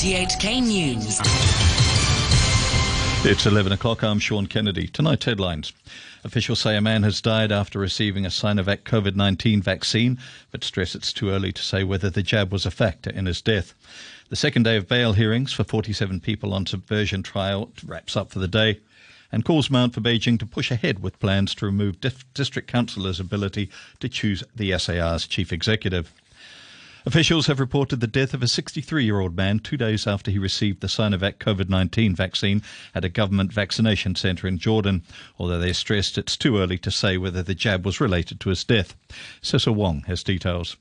RTHK News. It's 11 o'clock. I'm Sean Kennedy. Tonight's headlines. Officials say a man has died after receiving a Sinovac COVID 19 vaccine, but stress it's too early to say whether the jab was a factor in his death. The second day of bail hearings for 47 people on subversion trial wraps up for the day and calls mount for Beijing to push ahead with plans to remove dif- district councillors' ability to choose the SAR's chief executive. Officials have reported the death of a 63 year old man two days after he received the Sinovac COVID 19 vaccine at a government vaccination centre in Jordan, although they stressed it's too early to say whether the jab was related to his death. Cecil Wong has details.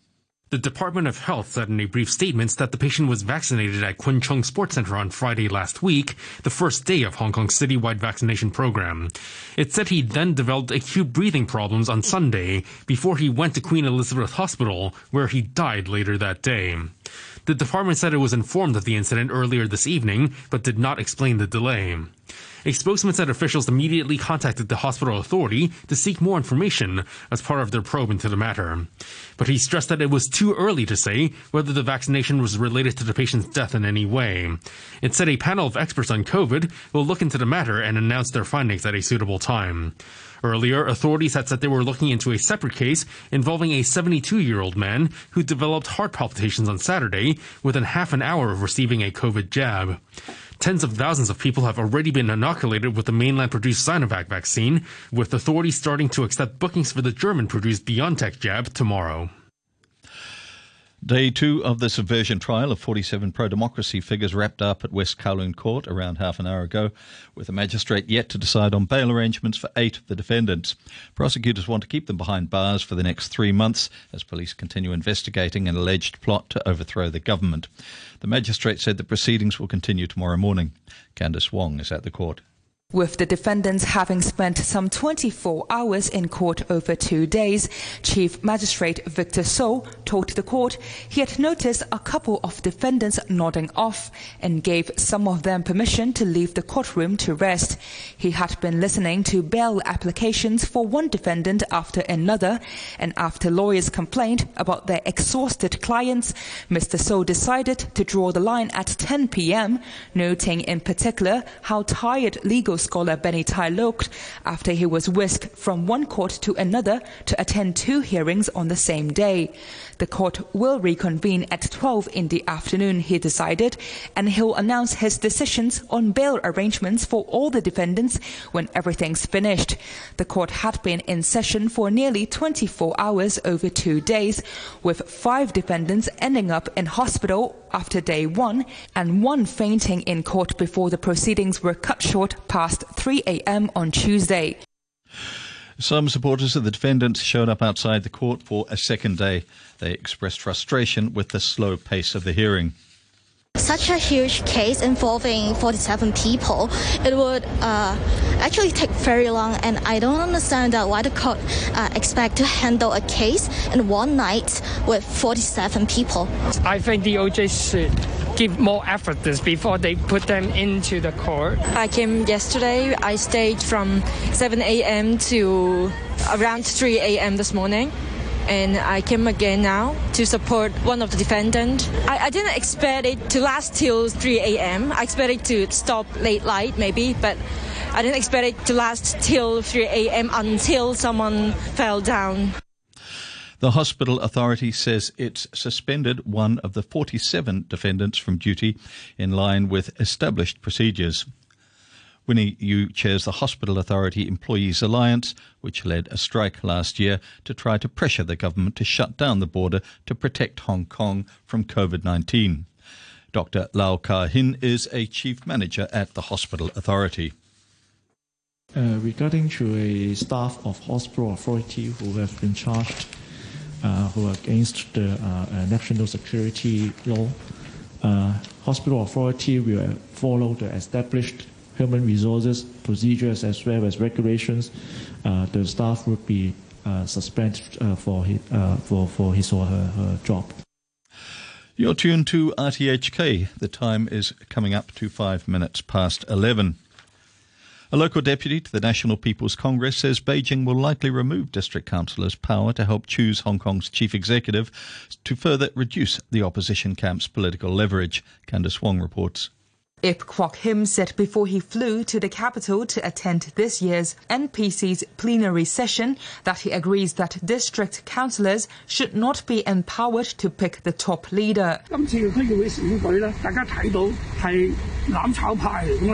The Department of Health said in a brief statement that the patient was vaccinated at Kwun Chung Sports Center on Friday last week, the first day of Hong Kong's citywide vaccination program. It said he then developed acute breathing problems on Sunday before he went to Queen Elizabeth Hospital, where he died later that day. The department said it was informed of the incident earlier this evening, but did not explain the delay. A spokesman said officials immediately contacted the hospital authority to seek more information as part of their probe into the matter. But he stressed that it was too early to say whether the vaccination was related to the patient's death in any way. It said a panel of experts on COVID will look into the matter and announce their findings at a suitable time. Earlier, authorities had said they were looking into a separate case involving a 72 year old man who developed heart palpitations on Saturday within half an hour of receiving a COVID jab. Tens of thousands of people have already been inoculated with the mainland produced Sinovac vaccine, with authorities starting to accept bookings for the German produced BioNTech jab tomorrow. Day two of the subversion trial of 47 pro democracy figures wrapped up at West Kowloon Court around half an hour ago, with the magistrate yet to decide on bail arrangements for eight of the defendants. Prosecutors want to keep them behind bars for the next three months as police continue investigating an alleged plot to overthrow the government. The magistrate said the proceedings will continue tomorrow morning. Candice Wong is at the court. With the defendants having spent some 24 hours in court over two days, Chief Magistrate Victor So told the court he had noticed a couple of defendants nodding off and gave some of them permission to leave the courtroom to rest. He had been listening to bail applications for one defendant after another, and after lawyers complained about their exhausted clients, Mr. So decided to draw the line at 10 p.m., noting in particular how tired legal scholar Benny Tai after he was whisked from one court to another to attend two hearings on the same day. The court will reconvene at 12 in the afternoon, he decided, and he'll announce his decisions on bail arrangements for all the defendants when everything's finished. The court had been in session for nearly 24 hours over two days, with five defendants ending up in hospital after day one and one fainting in court before the proceedings were cut short past 3 a.m. on Tuesday. Some supporters of the defendants showed up outside the court for a second day. They expressed frustration with the slow pace of the hearing. Such a huge case involving 47 people, it would uh, actually take very long, and I don't understand that why the court uh, expect to handle a case in one night with 47 people. I think the OJ should give more effort this before they put them into the court. I came yesterday. I stayed from 7 a.m. to around 3 a.m. this morning and I came again now to support one of the defendants. I, I didn't expect it to last till 3 a.m. I expected to stop late light maybe, but I didn't expect it to last till 3 a.m. until someone fell down. The hospital authority says it's suspended one of the 47 defendants from duty in line with established procedures. Winnie Yu chairs the Hospital Authority Employees Alliance, which led a strike last year to try to pressure the government to shut down the border to protect Hong Kong from COVID 19. Dr. Lau Kah Hin is a chief manager at the Hospital Authority. Uh, regarding to a staff of hospital authority who have been charged uh, who are against the uh, national security law, uh, hospital authority will follow the established human resources procedures as well as regulations, uh, the staff would be uh, suspended uh, for, his, for, for his or her, her job. You're tuned to RTHK. The time is coming up to five minutes past 11. A local deputy to the National People's Congress says Beijing will likely remove district councillors' power to help choose Hong Kong's chief executive to further reduce the opposition camp's political leverage. Candice Wong reports. Ip Kwok Him said before he flew to the capital to attend this year's NPC's plenary session that he agrees that district councillors should not be empowered to pick the top leader.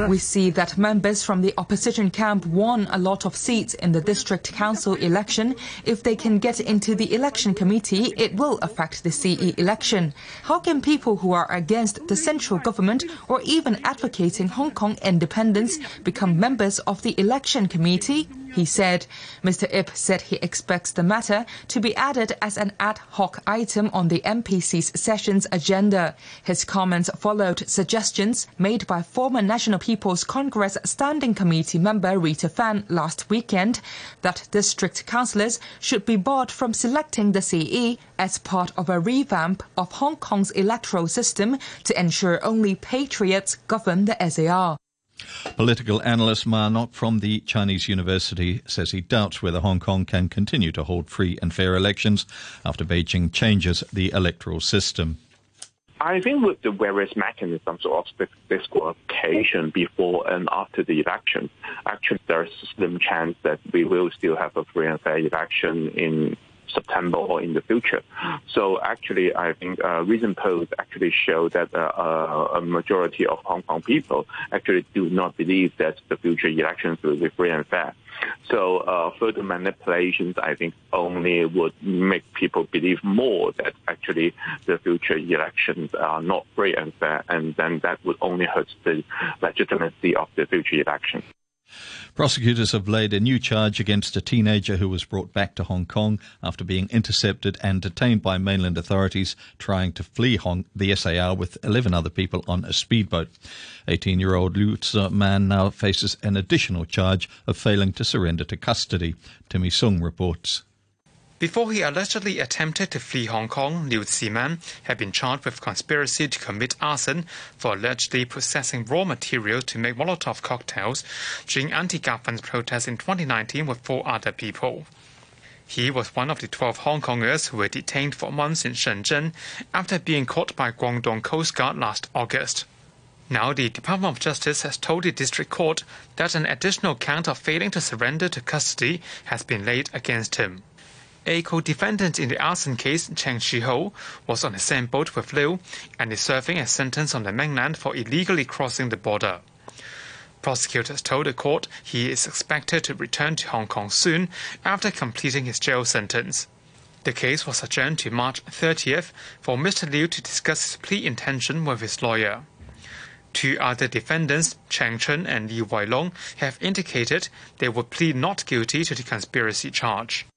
We see that members from the opposition camp won a lot of seats in the district council election. If they can get into the election committee, it will affect the CE election. How can people who are against the central government or even advocating Hong Kong independence become members of the election committee? He said. Mr. Ip said he expects the matter to be added as an ad hoc item on the NPC's session's agenda. His comments followed suggestions made by former National People's Congress Standing Committee member Rita Fan last weekend that district councillors should be barred from selecting the CE as part of a revamp of Hong Kong's electoral system to ensure only patriots govern the SAR. Political analyst Ma Ngok from the Chinese University says he doubts whether Hong Kong can continue to hold free and fair elections after Beijing changes the electoral system. I think with the various mechanisms of disqualification before and after the election, actually there's a slim chance that we will still have a free and fair election in September or in the future. So actually, I think uh, recent polls actually show that uh, uh, a majority of Hong Kong people actually do not believe that the future elections will be free and fair. So uh, further manipulations, I think, only would make people believe more that actually the future elections are not free and fair, and then that would only hurt the legitimacy of the future elections. Prosecutors have laid a new charge against a teenager who was brought back to Hong Kong after being intercepted and detained by mainland authorities trying to flee Hong- the SAR with 11 other people on a speedboat. 18 year old Liu man now faces an additional charge of failing to surrender to custody. Timmy Sung reports. Before he allegedly attempted to flee Hong Kong, Liu Ziman had been charged with conspiracy to commit arson for allegedly processing raw material to make Molotov cocktails during anti-government protests in 2019 with four other people. He was one of the 12 Hong Kongers who were detained for months in Shenzhen after being caught by Guangdong Coast Guard last August. Now, the Department of Justice has told the district court that an additional count of failing to surrender to custody has been laid against him. A co-defendant in the arson case, Cheng Chi-ho, was on the same boat with Liu and is serving a sentence on the mainland for illegally crossing the border. Prosecutors told the court he is expected to return to Hong Kong soon after completing his jail sentence. The case was adjourned to March 30th for Mr. Liu to discuss his plea intention with his lawyer. Two other defendants, Cheng Chen and Li Wailong, have indicated they would plead not guilty to the conspiracy charge.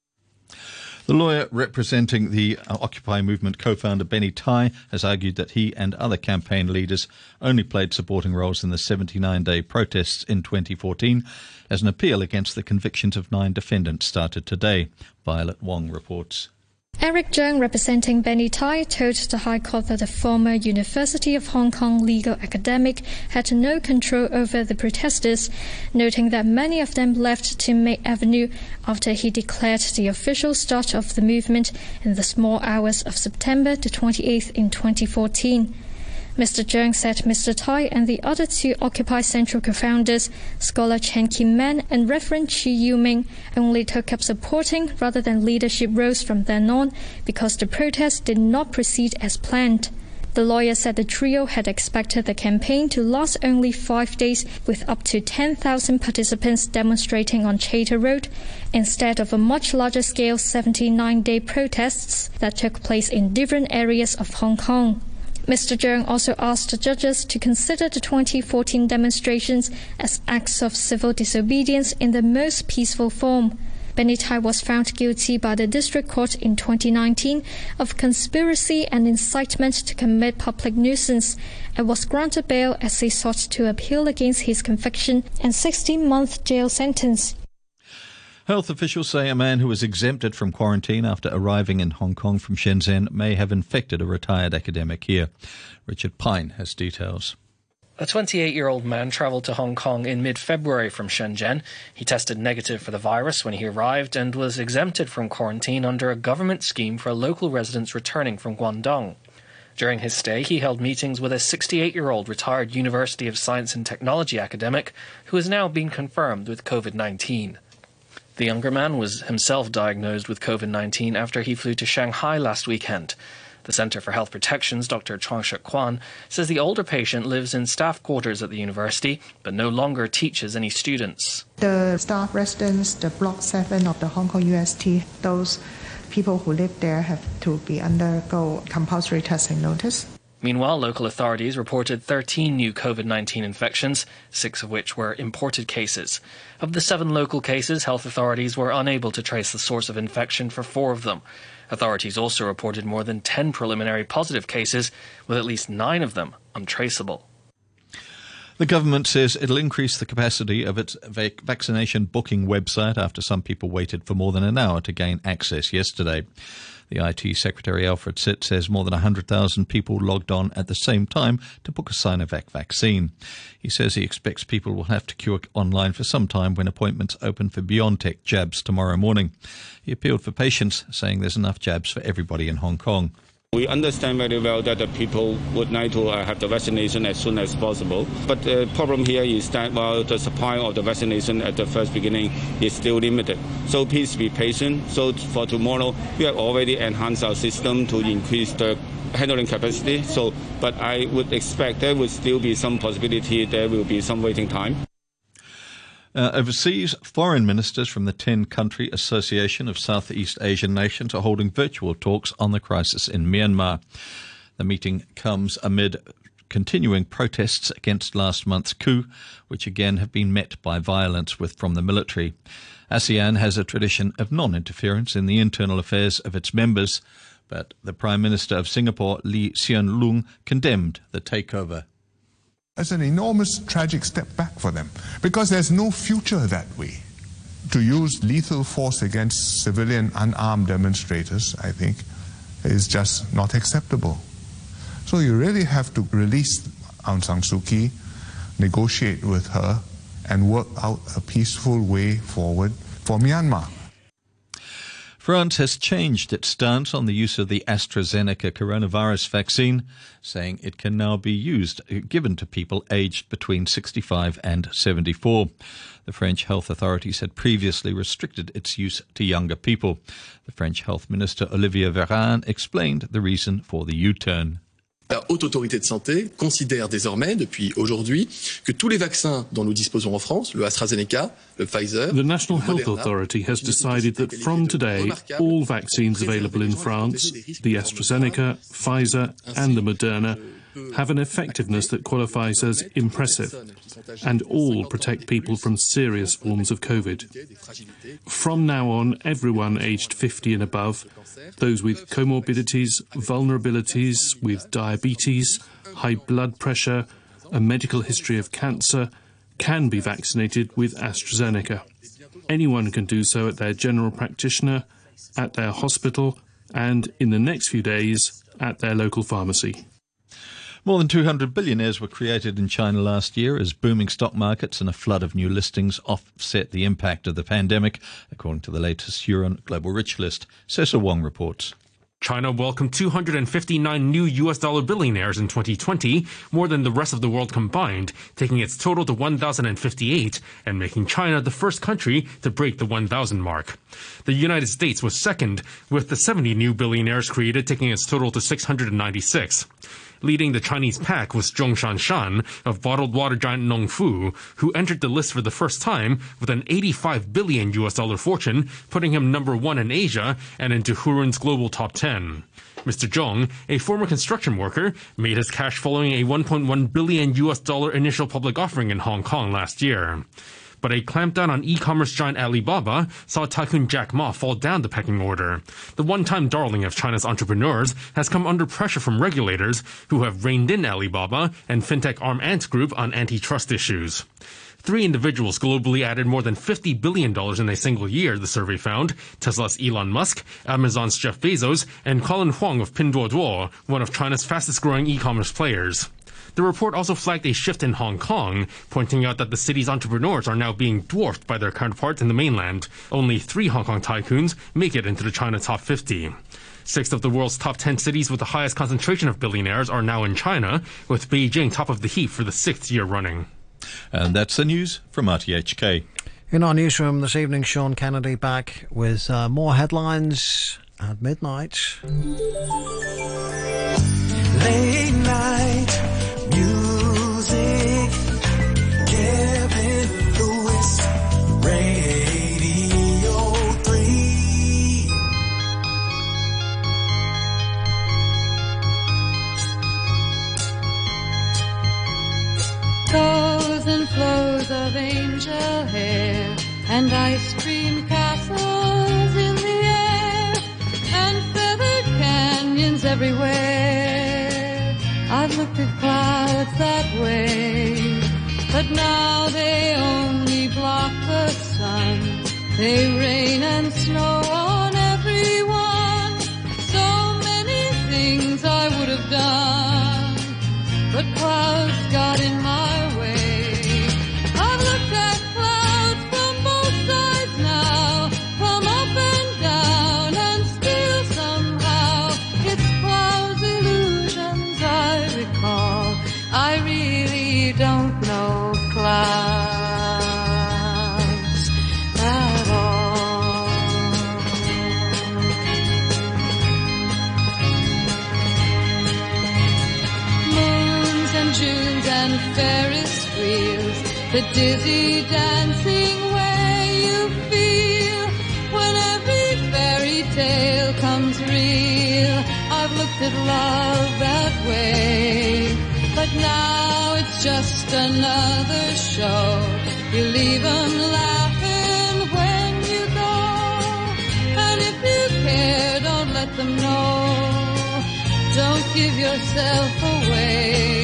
The lawyer representing the uh, Occupy movement co founder Benny Tai has argued that he and other campaign leaders only played supporting roles in the 79 day protests in 2014 as an appeal against the convictions of nine defendants started today. Violet Wong reports. Eric Zhang, representing Benny Tai, told the High Court that the former University of Hong Kong legal academic had no control over the protesters, noting that many of them left Tim Mei Avenue after he declared the official start of the movement in the small hours of September the 28th in 2014. Mr. Zhang said Mr. Tai and the other two Occupy Central co-founders, scholar Chan Kin-man and Reverend Chu Yiu-ming, only took up supporting rather than leadership roles from then on because the protest did not proceed as planned. The lawyer said the trio had expected the campaign to last only five days with up to 10,000 participants demonstrating on Chater Road instead of a much larger scale 79 day protests that took place in different areas of Hong Kong. Mr. Zhang also asked the judges to consider the 2014 demonstrations as acts of civil disobedience in the most peaceful form. Benny Tai was found guilty by the district court in 2019 of conspiracy and incitement to commit public nuisance and was granted bail as he sought to appeal against his conviction and 16-month jail sentence. Health officials say a man who was exempted from quarantine after arriving in Hong Kong from Shenzhen may have infected a retired academic here. Richard Pine has details. A 28 year old man traveled to Hong Kong in mid February from Shenzhen. He tested negative for the virus when he arrived and was exempted from quarantine under a government scheme for local residents returning from Guangdong. During his stay, he held meetings with a 68 year old retired University of Science and Technology academic who has now been confirmed with COVID 19. The younger man was himself diagnosed with COVID 19 after he flew to Shanghai last weekend. The Center for Health Protection's Dr. Chuang Shuk Kwan says the older patient lives in staff quarters at the university but no longer teaches any students. The staff residents, the Block 7 of the Hong Kong UST, those people who live there have to be undergo compulsory testing notice. Meanwhile, local authorities reported 13 new COVID 19 infections, six of which were imported cases. Of the seven local cases, health authorities were unable to trace the source of infection for four of them. Authorities also reported more than 10 preliminary positive cases, with at least nine of them untraceable. The government says it'll increase the capacity of its vac- vaccination booking website after some people waited for more than an hour to gain access yesterday. The IT Secretary Alfred Sit says more than 100,000 people logged on at the same time to book a Sinovac vaccine. He says he expects people will have to queue online for some time when appointments open for BioNTech jabs tomorrow morning. He appealed for patience, saying there's enough jabs for everybody in Hong Kong. We understand very well that the people would like to uh, have the vaccination as soon as possible. But the problem here is that while the supply of the vaccination at the first beginning is still limited. So please be patient. So for tomorrow, we have already enhanced our system to increase the handling capacity. So, but I would expect there would still be some possibility there will be some waiting time. Uh, overseas, foreign ministers from the 10 country Association of Southeast Asian Nations are holding virtual talks on the crisis in Myanmar. The meeting comes amid continuing protests against last month's coup, which again have been met by violence with from the military. ASEAN has a tradition of non-interference in the internal affairs of its members, but the Prime Minister of Singapore, Lee Hsien Loong, condemned the takeover. It's an enormous tragic step back for them because there's no future that way. To use lethal force against civilian unarmed demonstrators, I think, is just not acceptable. So you really have to release Aung San Suu Kyi, negotiate with her, and work out a peaceful way forward for Myanmar. France has changed its stance on the use of the AstraZeneca coronavirus vaccine, saying it can now be used, uh, given to people aged between 65 and 74. The French health authorities had previously restricted its use to younger people. The French health minister Olivier Véran explained the reason for the U-turn. La Haute Autorité de Santé considère désormais, depuis aujourd'hui, que tous les vaccins dont nous disposons en France, le AstraZeneca, le Pfizer... The National Health Authority has decided that from today, all vaccines available in France, the AstraZeneca, Pfizer and the Moderna, have an effectiveness that qualifies as impressive, and all protect people from serious forms of COVID. From now on, everyone aged 50 and above, those with comorbidities, vulnerabilities with diabetes, high blood pressure, a medical history of cancer, can be vaccinated with AstraZeneca. Anyone can do so at their general practitioner, at their hospital, and in the next few days at their local pharmacy. More than 200 billionaires were created in China last year as booming stock markets and a flood of new listings offset the impact of the pandemic, according to the latest Hurun Global Rich List. Cecil Wong reports. China welcomed 259 new US dollar billionaires in 2020, more than the rest of the world combined, taking its total to 1,058 and making China the first country to break the 1,000 mark. The United States was second, with the 70 new billionaires created, taking its total to 696. Leading the Chinese pack was Zhong Shan of bottled water giant Nongfu, who entered the list for the first time with an 85 billion US dollar fortune, putting him number one in Asia and into Hurun's global top 10. Mr. Zhong, a former construction worker, made his cash following a 1.1 billion US dollar initial public offering in Hong Kong last year but a clampdown on e-commerce giant Alibaba saw tycoon Jack Ma fall down the pecking order. The one-time darling of China's entrepreneurs has come under pressure from regulators who have reined in Alibaba and fintech arm Ant Group on antitrust issues. Three individuals globally added more than $50 billion in a single year, the survey found. Tesla's Elon Musk, Amazon's Jeff Bezos, and Colin Huang of Pinduoduo, one of China's fastest growing e-commerce players. The report also flagged a shift in Hong Kong, pointing out that the city's entrepreneurs are now being dwarfed by their counterparts in the mainland. Only three Hong Kong tycoons make it into the China top 50. Six of the world's top 10 cities with the highest concentration of billionaires are now in China, with Beijing top of the heap for the sixth year running. And that's the news from RTHK. In our newsroom this evening, Sean Kennedy back with uh, more headlines at midnight. Late and ice cream castles in the air and feathered canyons everywhere. I've looked at clouds that way, but now they only block the sun. They rain and snow on everyone. So many things I would have done, but clouds got in my the dizzy dancing way you feel when every fairy tale comes real. I've looked at love that way, but now it's just another show. You leave 'em laughing when you go, and if you care, don't let them know. Don't give yourself away.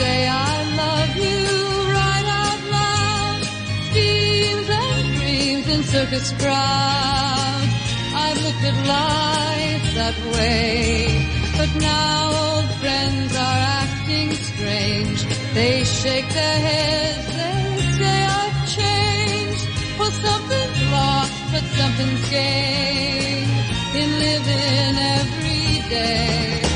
Say I love you right out loud. Schemes and dreams in circus crowds. I've looked at life that way, but now old friends are acting strange. They shake their heads, they say I've changed. Well, something's lost, but something's gained in living every day.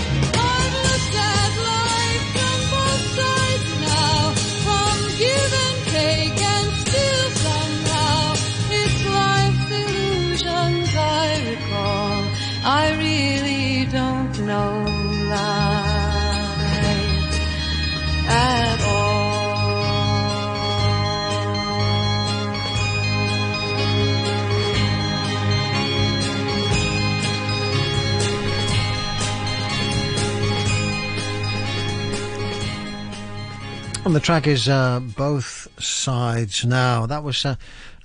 The track is uh, both sides now. That was uh,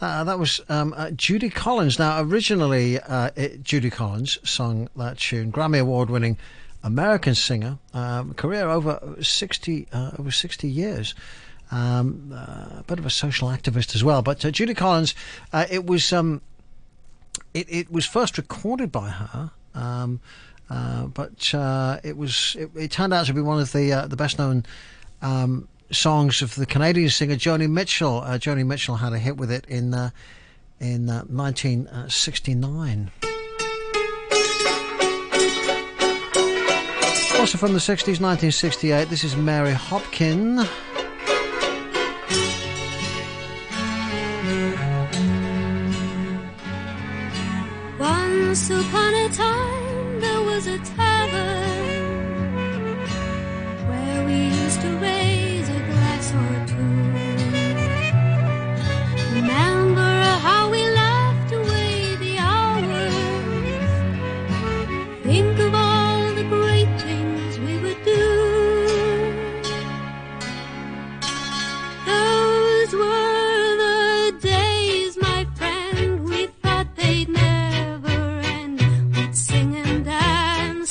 uh, that was um, uh, Judy Collins. Now, originally, uh, it, Judy Collins sung that tune, Grammy Award-winning American singer, um, career over sixty uh, over sixty years. Um, a bit of a social activist as well. But Judy Collins, it was um, it, it was first recorded by her. Um, but it was it, it turned out to be one of the the best known um, songs of the Canadian singer Joni Mitchell. Uh, Joni Mitchell had a hit with it in uh, in uh, 1969. Also from the 60s, 1968. This is Mary Hopkin. Once upon a time, there was a time